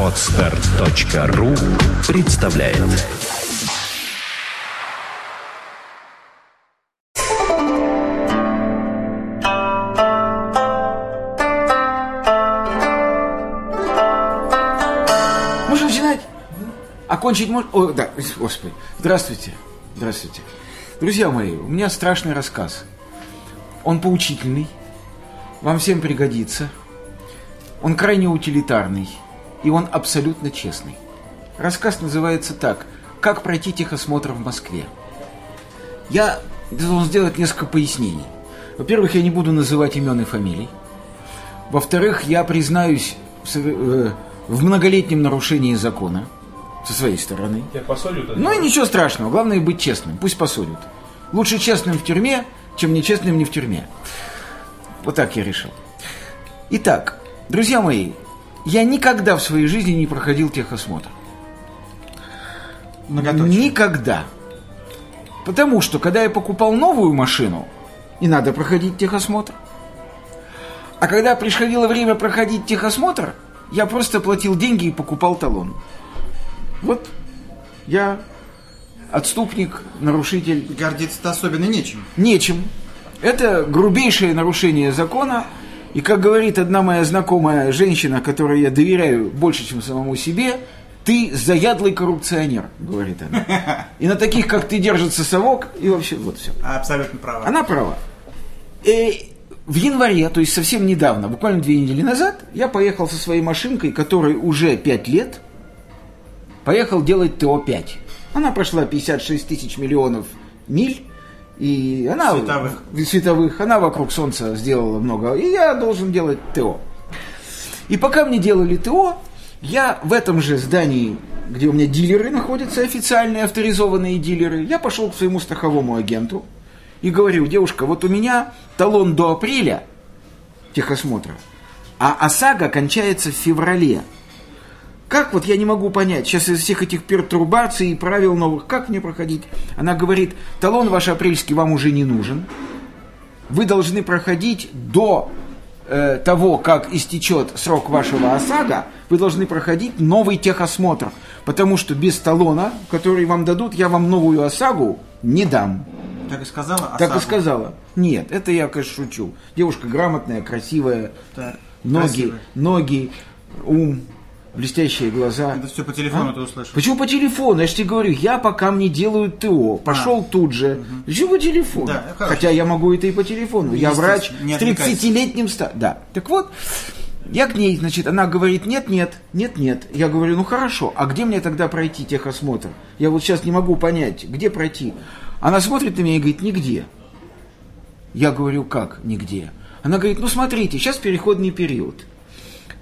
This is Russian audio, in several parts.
Отстар.ру представляет Можно начинать? Окончить можно? О, да, господи. Здравствуйте. Здравствуйте. Друзья мои, у меня страшный рассказ. Он поучительный, вам всем пригодится. Он крайне утилитарный, и он абсолютно честный. Рассказ называется так «Как пройти техосмотр в Москве». Я должен сделать несколько пояснений. Во-первых, я не буду называть имен и фамилий. Во-вторых, я признаюсь в, э, в многолетнем нарушении закона со своей стороны. Тебя посолят? Ну и ничего страшного, главное быть честным, пусть посудят. Лучше честным в тюрьме, чем нечестным не в тюрьме. Вот так я решил. Итак, друзья мои, я никогда в своей жизни не проходил техосмотр. Никогда. Потому что, когда я покупал новую машину, и надо проходить техосмотр, а когда приходило время проходить техосмотр, я просто платил деньги и покупал талон. Вот я отступник, нарушитель. Гордиться-то особенно нечем. Нечем. Это грубейшее нарушение закона. И как говорит одна моя знакомая женщина, которой я доверяю больше, чем самому себе, ты заядлый коррупционер, говорит она. И на таких, как ты, держится совок, и вообще вот все. Абсолютно права. Она права. И в январе, то есть совсем недавно, буквально две недели назад, я поехал со своей машинкой, которой уже 5 лет, поехал делать ТО-5. Она прошла 56 тысяч миллионов миль, и она... Световых. Световых. Она вокруг Солнца сделала много, и я должен делать ТО. И пока мне делали ТО, я в этом же здании, где у меня дилеры находятся, официальные авторизованные дилеры, я пошел к своему страховому агенту и говорю, девушка, вот у меня талон до апреля техосмотра, а ОСАГО кончается в феврале. Как вот я не могу понять, сейчас из всех этих пертурбаций и правил новых, как мне проходить? Она говорит, талон ваш апрельский вам уже не нужен, вы должны проходить до э, того, как истечет срок вашего ОСАГО, вы должны проходить новый техосмотр, потому что без талона, который вам дадут, я вам новую ОСАГО не дам. Так и сказала? Так и Осаго. сказала. Нет, это я, конечно, шучу. Девушка грамотная, красивая, Так, ноги, красивая. ноги, ум, блестящие глаза. Это все по телефону А? ты услышишь. Почему по телефону? Я же тебе говорю, я пока мне делают ТО, пошел тут же. Почему по телефону? Да, хорошо. Хотя я могу это и по телефону. Я врач с отвлекайся. 30-летним ста. Да. Так вот, я к ней, значит, она говорит, нет, нет, нет, нет. Я говорю, ну хорошо, а где мне тогда пройти техосмотр? Я вот сейчас не могу понять, где пройти. Она смотрит на меня и говорит, нигде. Я говорю, как нигде? Она говорит, ну смотрите, сейчас переходный период.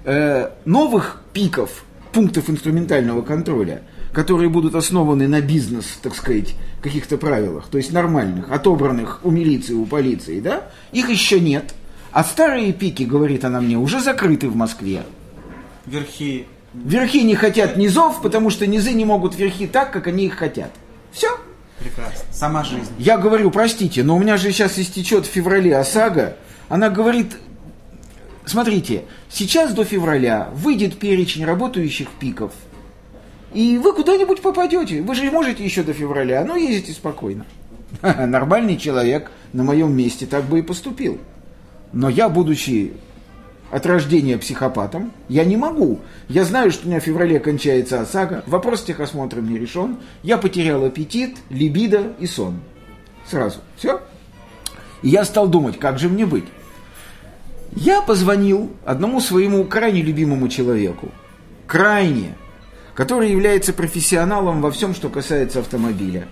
Э, новых пиков, пунктов инструментального контроля, которые будут основаны на бизнес, так сказать, каких-то правилах, то есть нормальных, отобранных у милиции, у полиции, да, их еще нет. А старые пики, говорит она мне, уже закрыты в Москве. Верхи. Верхи не хотят низов, потому что низы не могут верхи так, как они их хотят. Все. Прекрасно. Сама жизнь. Я говорю, простите, но у меня же сейчас истечет в феврале ОСАГО. Она говорит, смотрите, сейчас до февраля выйдет перечень работающих пиков. И вы куда-нибудь попадете. Вы же можете еще до февраля. Ну, ездите спокойно. Нормальный человек на моем месте так бы и поступил. Но я, будучи от рождения психопатом, я не могу. Я знаю, что у меня в феврале кончается ОСАГО, вопрос с техосмотром не решен, я потерял аппетит, либидо и сон. Сразу. Все? И я стал думать, как же мне быть. Я позвонил одному своему крайне любимому человеку, крайне, который является профессионалом во всем, что касается автомобиля.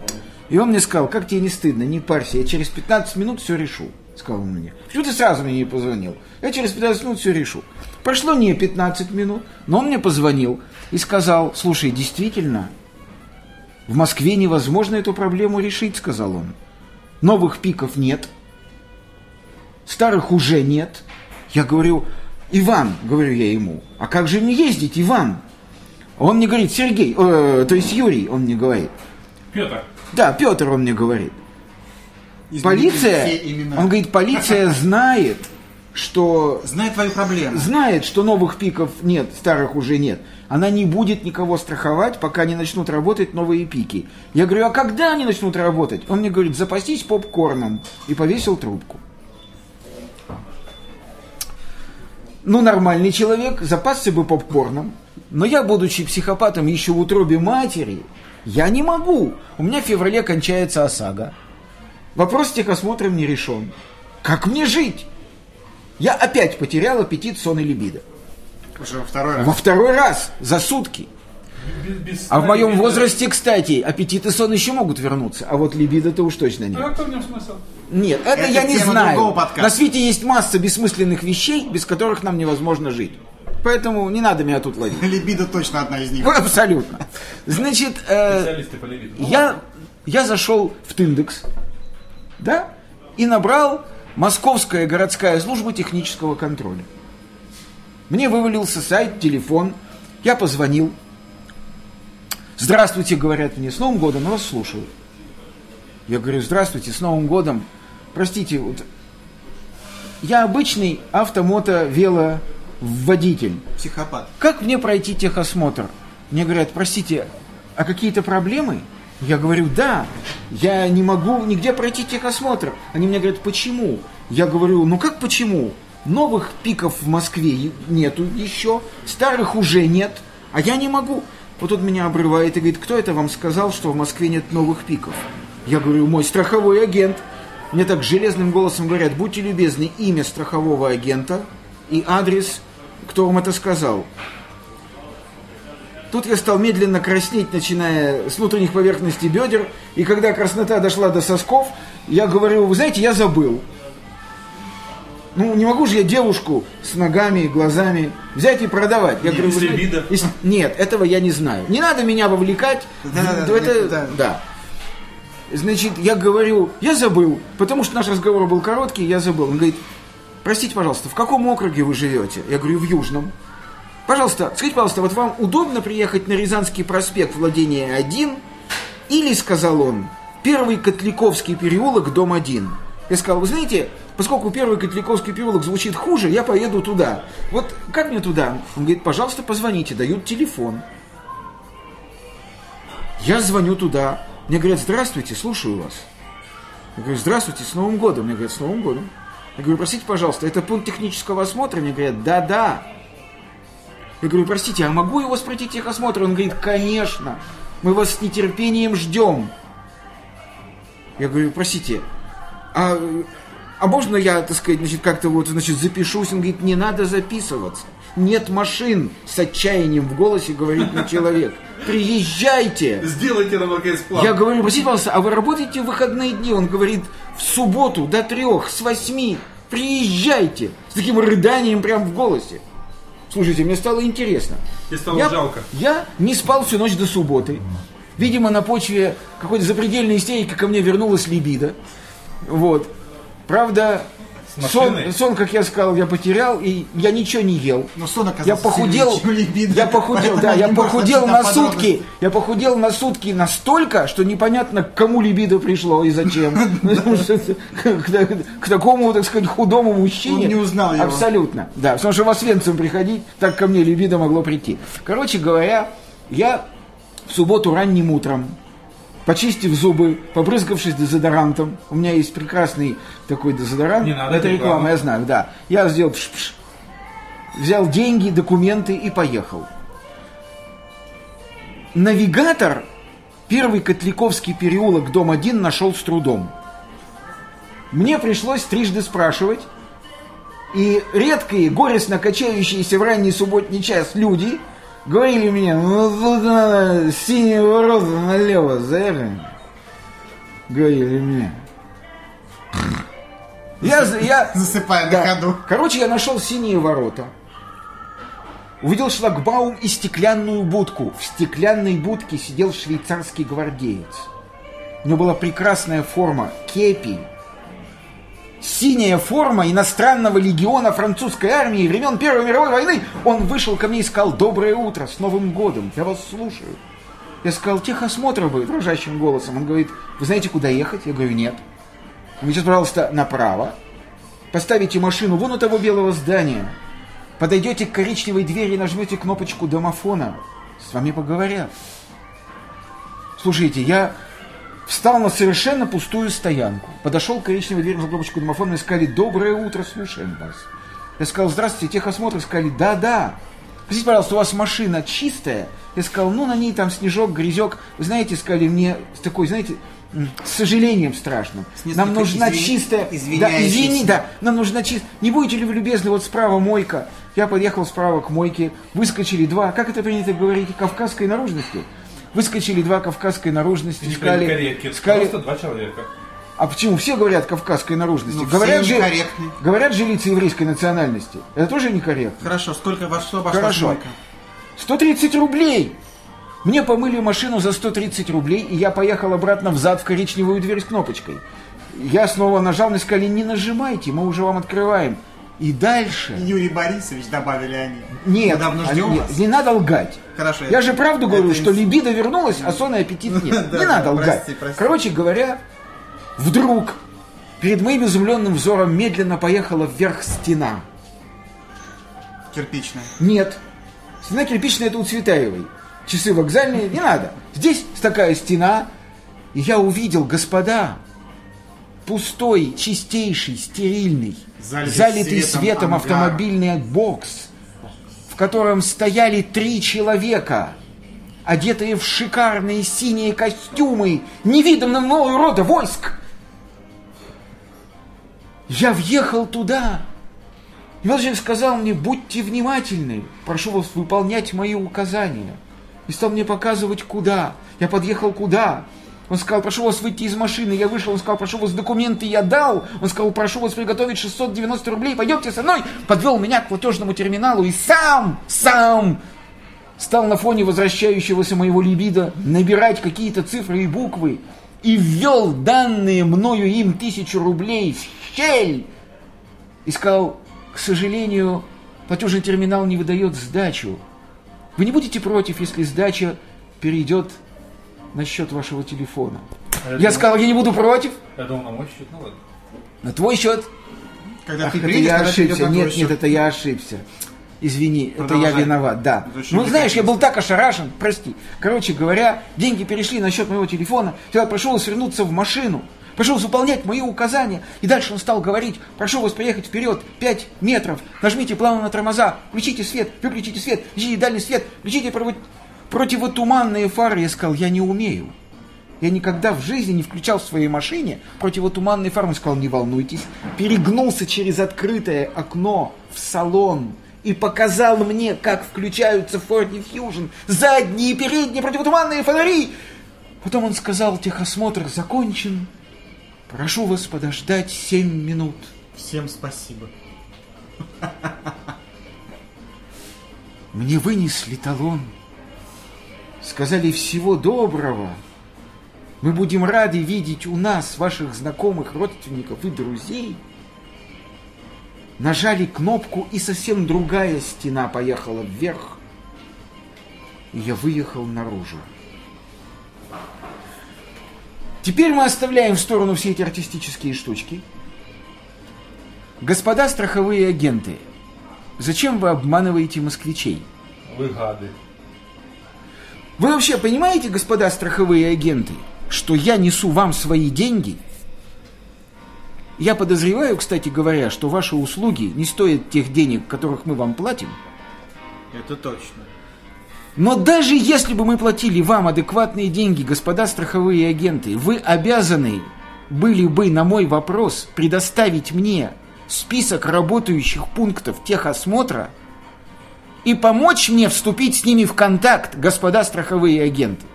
И он мне сказал, как тебе не стыдно, не парься, я через 15 минут все решу, сказал он мне. Почему ты сразу мне не позвонил? Я через 15 минут все решу. Прошло не 15 минут, но он мне позвонил и сказал, слушай, действительно, в Москве невозможно эту проблему решить, сказал он. Новых пиков нет, старых уже нет. Я говорю, Иван, говорю я ему, а как же мне ездить, Иван? Он мне говорит, Сергей, э, то есть Юрий, он мне говорит. Петр, Да, Петр, он мне говорит. Изменили Полиция, он говорит, полиция знает, что Знает твою проблему. знает, что новых пиков нет, старых уже нет, она не будет никого страховать, пока не начнут работать новые пики. Я говорю, а когда они начнут работать? Он мне говорит, запастись попкорном. И повесил трубку. Ну, нормальный человек, запасся бы попкорном. Но я, будучи психопатом еще в утробе матери, я не могу. У меня в феврале кончается ОСАГО. Вопрос с техосмотром не решен. Как мне жить? Я опять потерял аппетит, сон и либидо. Уже во второй раз. Во второй раз, за сутки. Без- без А в моем возрасте, кстати, аппетит и сон еще могут вернуться, а вот либидо-то уж точно нет. А какой в нем смысл? Нет, это, Это я не знаю. На свете есть масса бессмысленных вещей, без которых нам невозможно жить. Поэтому не надо меня тут ловить. Либидо точно одна из них. Ну, Абсолютно. Значит, э. Ну, я, я зашел в Тиндекс, да, и набрал Московская городская служба технического контроля. Мне вывалился сайт, телефон, я позвонил. Здравствуйте, говорят мне, с Новым годом, я вас слушаю. Я говорю, здравствуйте, с Новым годом. Простите, вот я обычный автомото-вело-водитель. Психопат. Как мне пройти техосмотр? Мне говорят, простите, а какие-то проблемы? Я говорю, да, я не могу нигде пройти техосмотр. Они мне говорят, почему? Я говорю, ну как почему? Новых пиков в Москве нету еще, старых уже нет, а я не могу. Вот тут меня обрывает и говорит, кто это вам сказал, что в Москве нет новых пиков? Я говорю, мой страховой агент. Мне так железным голосом говорят, будьте любезны, имя страхового агента и адрес, кто вам это сказал. Тут я стал медленно краснеть, начиная с внутренних поверхностей бедер. И когда краснота дошла до сосков, я говорю, вы знаете, я забыл. Ну, не могу же я девушку с ногами, глазами взять и продавать. Я говорю, если если- Нет, этого я не знаю. Не надо меня вовлекать. Да-да-да, в это, да. да. Значит, я говорю, я забыл, потому что наш разговор был короткий, я забыл. Он говорит, простите, пожалуйста, в каком округе вы живете? Я говорю, в Южном. Пожалуйста, скажите, пожалуйста, вот вам удобно приехать на Рязанский проспект, владение 1, или, сказал он, первый Котляковский переулок, дом 1. Я сказал, вы знаете, поскольку первый Котляковский переулок звучит хуже, я поеду туда. Вот как мне туда? Он говорит, пожалуйста, позвоните, дают телефон. Я звоню туда. Мне говорят, здравствуйте, слушаю вас. Я говорю, здравствуйте, с Новым годом. Мне говорят, с Новым годом. Я говорю, простите, пожалуйста, это пункт технического осмотра? Мне говорят, да-да. Я говорю, простите, а могу у вас техосмотр? Он говорит, конечно, мы вас с нетерпением ждем. Я говорю, простите, а, а можно я, так сказать, значит, как-то вот, значит, запишусь? Он говорит, не надо записываться. Нет машин с отчаянием в голосе, говорит мне человек. Приезжайте. Сделайте нам наконец план. Я говорю, простите, пожалуйста, а вы работаете в выходные дни? Он говорит, в субботу до трех, с восьми. Приезжайте. С таким рыданием прям в голосе. Слушайте, мне стало интересно. Тебе стало я, жалко. Я не спал всю ночь до субботы. Видимо, на почве какой-то запредельной истерики ко мне вернулась либидо. Вот. Правда, сон, сон, как я сказал, я потерял, и я ничего не ел. Но сон оказался Я похудел, либидо, я похудел, да, я похудел на сутки, я похудел на сутки настолько, что непонятно, к кому либидо пришло и зачем. Что к, такому, так сказать, худому мужчине. Не узнал его. Абсолютно, да, потому что в Освенцим приходить, так ко мне либидо могло прийти. Короче говоря, я в субботу ранним утром, почистив зубы, побрызгавшись дезодорантом, у меня есть прекрасный такой дезодорант, Не надо, это реклама, реклама. я знаю, да. Я сделал пш-пш, взял деньги, документы и поехал. Навигатор первый Котляковский переулок, дом 1, нашел с трудом. Мне пришлось трижды спрашивать, и редкие, горестно качающиеся в ранний субботний час люди говорили мне, ну тут надо синие ворота налево заехать. Говорили мне. Я, я, Засыпая на да. ходу. Короче, я нашел синие ворота. Увидел шлагбаум и стеклянную будку. В стеклянной будке сидел швейцарский гвардеец. У него была прекрасная форма, кепи. Синяя форма иностранного легиона французской армии времен Первой мировой войны. Он вышел ко мне и сказал «Доброе утро, с Новым годом, я вас слушаю». Я сказал «Техосмотр бы» дрожащим голосом. Он говорит «Вы знаете, куда ехать?» Я говорю «Нет». Он сейчас, пожалуйста, направо. поставите машину вон у того белого здания, подойдете к коричневой двери и нажмете кнопочку домофона, с вами поговорят. Слушайте, я встал на совершенно пустую стоянку, подошел к коричневой двери, нажал кнопочку домофона и сказали, доброе утро, слушаем вас. Я сказал, здравствуйте, техосмотр, сказали, да-да. Скажите, пожалуйста, у вас машина чистая? Я сказал, ну, на ней там снежок, грязек. Вы знаете, сказали мне с такой, знаете, с сожалением страшным. С Нам нужна извини- чистая... Да, извини, да, нам нужна чистая... Не будете ли вы любезны, вот справа мойка. Я подъехал справа к мойке, выскочили два, как это принято говорить, кавказской наружности? Выскочили два кавказской наружности, сказали, Корректно. сказали, Просто два человека. а почему все говорят кавказской наружности? Ну, все говорят, же, некорректны. говорят же лица еврейской национальности. Это тоже некорректно. Хорошо, сколько во что обошлась Хорошо. мойка? 130 рублей! Мне помыли машину за 130 рублей, и я поехал обратно взад в коричневую дверь с кнопочкой. Я снова нажал, мне сказали, не нажимайте, мы уже вам открываем. И дальше... Юрий Борисович, добавили они. Нет, Мы давно ждем нет, вас. не надо лгать. Хорошо. Я же правду говорю, это что инс- либидо вернулась, а сон и аппетит нет. Не надо лгать. Короче говоря, вдруг перед моим изумленным взором медленно поехала вверх стена. Кирпичная. Нет. Стена кирпичная это у Цветаевой. Часы вокзальные, не надо. Здесь такая стена. И я увидел, господа, пустой, чистейший, стерильный, Залитый залитый, светом светом, автомобильный бокс, котором стояли три человека, одетые в шикарные синие костюмы, невиданного рода войск. Я въехал туда, и Владимир сказал мне, будьте внимательны, прошу вас выполнять мои указания. И стал мне показывать, куда. Я подъехал куда. Он сказал, прошу вас выйти из машины. Я вышел, он сказал, прошу вас документы, я дал. Он сказал, прошу вас приготовить 690 рублей, пойдемте со мной. Подвел меня к платежному терминалу и сам, сам стал на фоне возвращающегося моего либидо набирать какие-то цифры и буквы и ввел данные мною им тысячу рублей в щель. И сказал, к сожалению, платежный терминал не выдает сдачу. Вы не будете против, если сдача перейдет на счет вашего телефона? А Я думал- сказал, я не буду против. Я думал, на мой счет, ну ладно. На твой счет. Когда Ах, ты это приедешь, я ошибся. Нет, нет, это я ошибся. Извини, это я Продолжай. виноват, да. Очень Ну, знаешь, я был так ошарашен, прости. Короче говоря, деньги перешли на счет моего телефона. Я прошу вас вернуться в машину. Вас выполнять мои указания. И дальше он стал говорить, прошу вас приехать вперед 5 метров, нажмите плавно на тормоза, включите свет, выключите свет, включите дальний свет, включите прово- противотуманные фары. Я сказал, я не умею. Я никогда в жизни не включал в своей машине противотуманные фары. Он сказал, не волнуйтесь. Перегнулся через открытое окно в салон и показал мне, как включаются Ford Fusion задние и передние противотуманные фонари. Потом он сказал, техосмотр закончен. Прошу вас подождать 7 минут. Всем спасибо. Мне вынесли талон. Сказали всего доброго. Мы будем рады видеть у нас ваших знакомых, родственников и друзей. Нажали кнопку, и совсем другая стена поехала вверх. И я выехал наружу. Теперь мы оставляем в сторону все эти артистические штучки. Господа страховые агенты, зачем вы обманываете москвичей? Вы гады. Вы вообще понимаете, господа страховые агенты, что я несу вам свои деньги? Я подозреваю, кстати говоря, что ваши услуги не стоят тех денег, которых мы вам платим. Это точно. Но даже если бы мы платили вам адекватные деньги, господа страховые агенты, вы обязаны были бы на мой вопрос предоставить мне список работающих пунктов техосмотра и помочь мне вступить с ними в контакт, господа страховые агенты.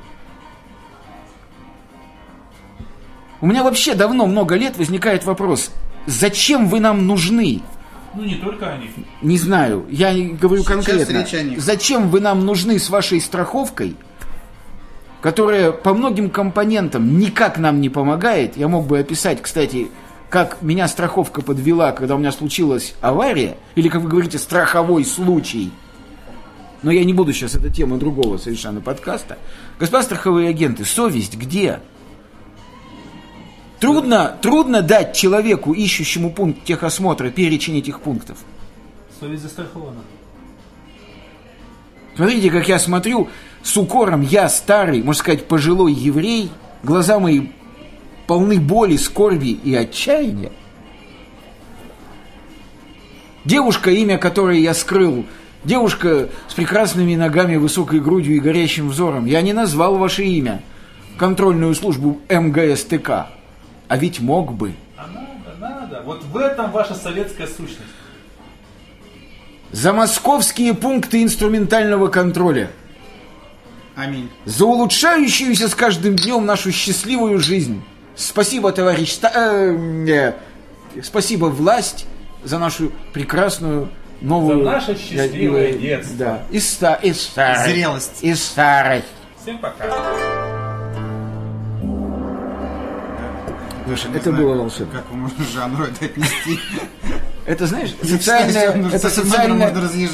У меня вообще давно, много лет возникает вопрос, зачем вы нам нужны? Ну, не только они. Не знаю, я говорю Сейчас конкретно. речь о них. Зачем вы нам нужны с вашей страховкой, которая по многим компонентам никак нам не помогает? Я мог бы описать, кстати, как меня страховка подвела, когда у меня случилась авария, или, как вы говорите, страховой случай. Но я не буду сейчас, это тема другого совершенно подкаста. Господа страховые агенты, совесть где? Трудно, трудно дать человеку, ищущему пункт техосмотра, перечень этих пунктов. Совесть застрахована. Смотрите, как я смотрю с укором, я старый, можно сказать, пожилой еврей, глаза мои полны боли, скорби и отчаяния. Девушка, имя которой я скрыл, девушка с прекрасными ногами, высокой грудью и горящим взором, я не назвал ваше имя, контрольную службу МГСТК, а ведь мог бы. А надо, надо. Вот в этом ваша советская сущность. За московские пункты инструментального контроля, Аминь. за улучшающуюся с каждым днем нашу счастливую жизнь. Спасибо, товарищ, ста- э, э, спасибо, власть, за нашу прекрасную новую... За наше счастливое э, детство. Да, и, ста- и старость. Зрелость. И старость. Всем пока. Слушай, это знаю, было волшебно. Как вы можно жанру это отнести? Это, знаешь, социальная, это социальная,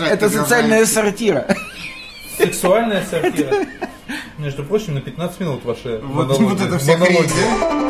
это социальная сортира. Сексуальная сортира. Между прочим, на 15 минут ваши Вот, монологи. вот это вся монологи.